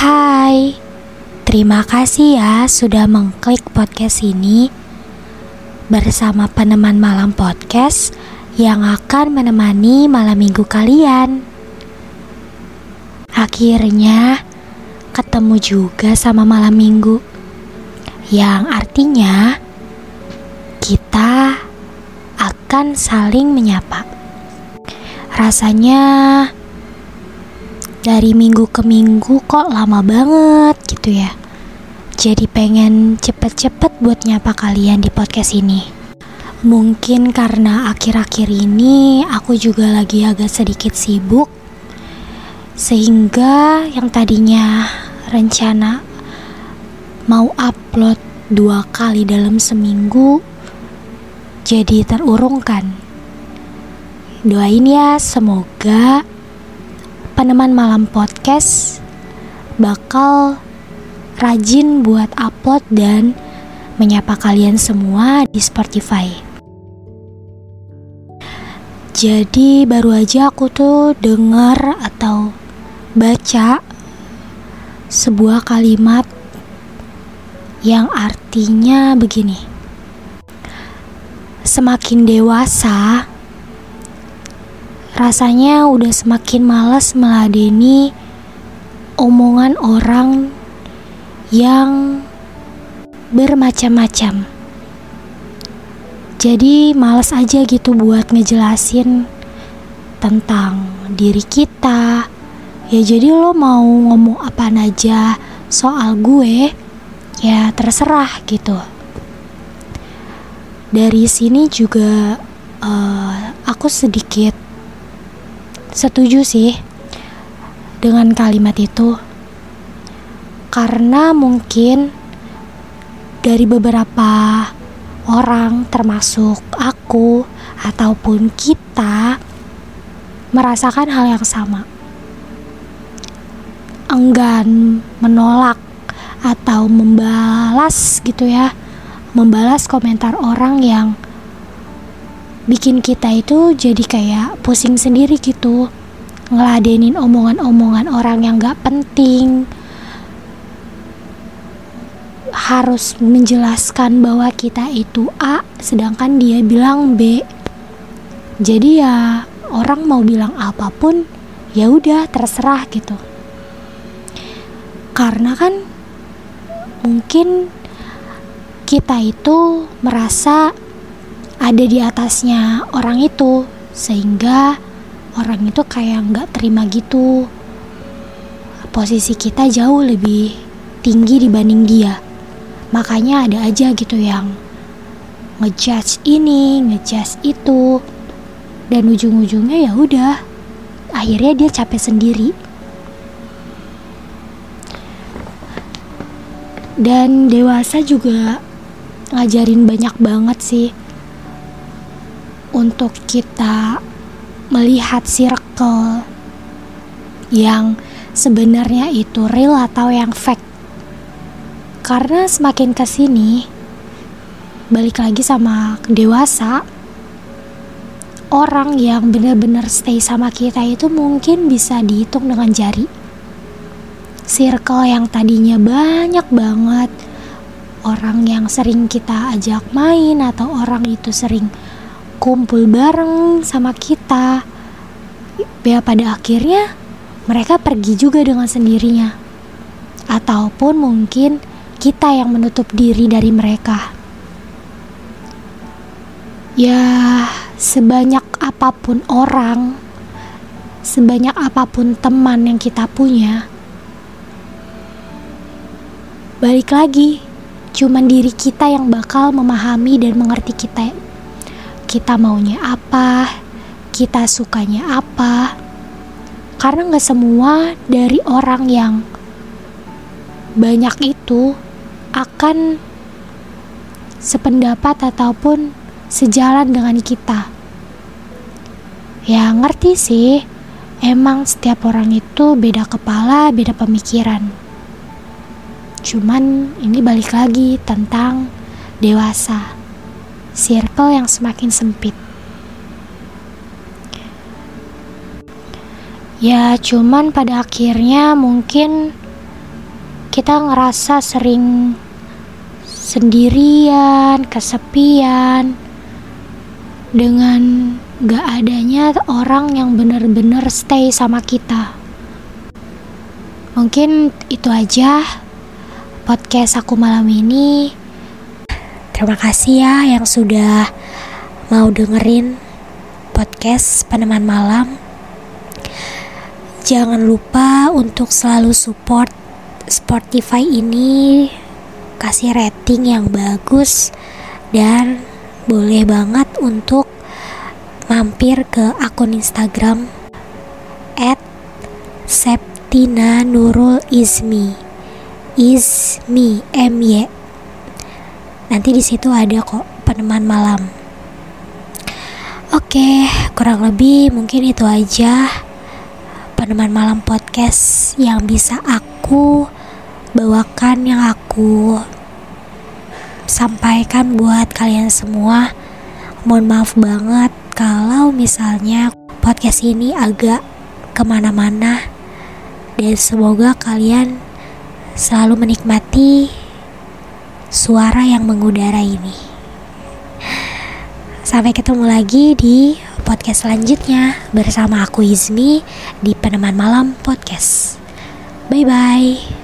Hai, terima kasih ya sudah mengklik podcast ini bersama peneman malam podcast yang akan menemani malam minggu kalian. Akhirnya ketemu juga sama malam minggu, yang artinya kita akan saling menyapa. Rasanya dari minggu ke minggu kok lama banget gitu ya. Jadi pengen cepet-cepet buat nyapa kalian di podcast ini. Mungkin karena akhir-akhir ini aku juga lagi agak sedikit sibuk sehingga yang tadinya rencana mau upload dua kali dalam seminggu jadi terurungkan. Doain ya semoga peneman malam podcast bakal rajin buat upload dan menyapa kalian semua di Spotify. Jadi baru aja aku tuh dengar atau baca sebuah kalimat yang artinya begini. Semakin dewasa, rasanya udah semakin malas meladeni omongan orang yang bermacam-macam. Jadi males aja gitu buat ngejelasin tentang diri kita, ya jadi lo mau ngomong apa aja soal gue ya terserah gitu dari sini juga uh, aku sedikit setuju sih dengan kalimat itu. Karena mungkin dari beberapa orang termasuk aku ataupun kita merasakan hal yang sama. Enggan menolak atau membalas gitu ya membalas komentar orang yang bikin kita itu jadi kayak pusing sendiri gitu. Ngeladenin omongan-omongan orang yang gak penting. Harus menjelaskan bahwa kita itu A sedangkan dia bilang B. Jadi ya orang mau bilang apa pun ya udah terserah gitu. Karena kan mungkin kita itu merasa ada di atasnya orang itu sehingga orang itu kayak nggak terima gitu. Posisi kita jauh lebih tinggi dibanding dia. Makanya ada aja gitu yang ngejudge ini ngejudge itu. Dan ujung-ujungnya ya udah akhirnya dia capek sendiri. Dan dewasa juga ngajarin banyak banget sih untuk kita melihat circle yang sebenarnya itu real atau yang fake. Karena semakin ke sini balik lagi sama dewasa orang yang benar-benar stay sama kita itu mungkin bisa dihitung dengan jari. Circle yang tadinya banyak banget orang yang sering kita ajak main atau orang itu sering kumpul bareng sama kita ya pada akhirnya mereka pergi juga dengan sendirinya ataupun mungkin kita yang menutup diri dari mereka ya sebanyak apa pun orang sebanyak apa pun teman yang kita punya Balik lagi, cuman diri kita yang bakal memahami dan mengerti kita. Kita maunya apa, kita sukanya apa. Karena nggak semua dari orang yang banyak itu akan sependapat ataupun sejalan dengan kita. Ya ngerti sih, emang setiap orang itu beda kepala, beda pemikiran. Cuman ini balik lagi tentang dewasa, circle yang semakin sempit. Ya, cuman pada akhirnya mungkin kita ngerasa sering sendirian, kesepian, dengan gak adanya orang yang bener-bener stay sama kita. Mungkin itu aja podcast aku malam ini. Terima kasih ya yang sudah mau dengerin podcast peneman malam. Jangan lupa untuk selalu support Spotify ini kasih rating yang bagus dan boleh banget untuk mampir ke akun Instagram at Izmi M Y nanti di situ ada kok peneman malam oke kurang lebih mungkin itu aja peneman malam podcast yang bisa aku bawakan yang aku sampaikan buat kalian semua. Mohon maaf banget kalau misalnya podcast ini agak ke mana-mana dan semoga kalian selalu menikmati suara yang mengudara ini. Sampai ketemu lagi di podcast selanjutnya bersama aku Izmi di Peneman Malam Podcast. Bye bye.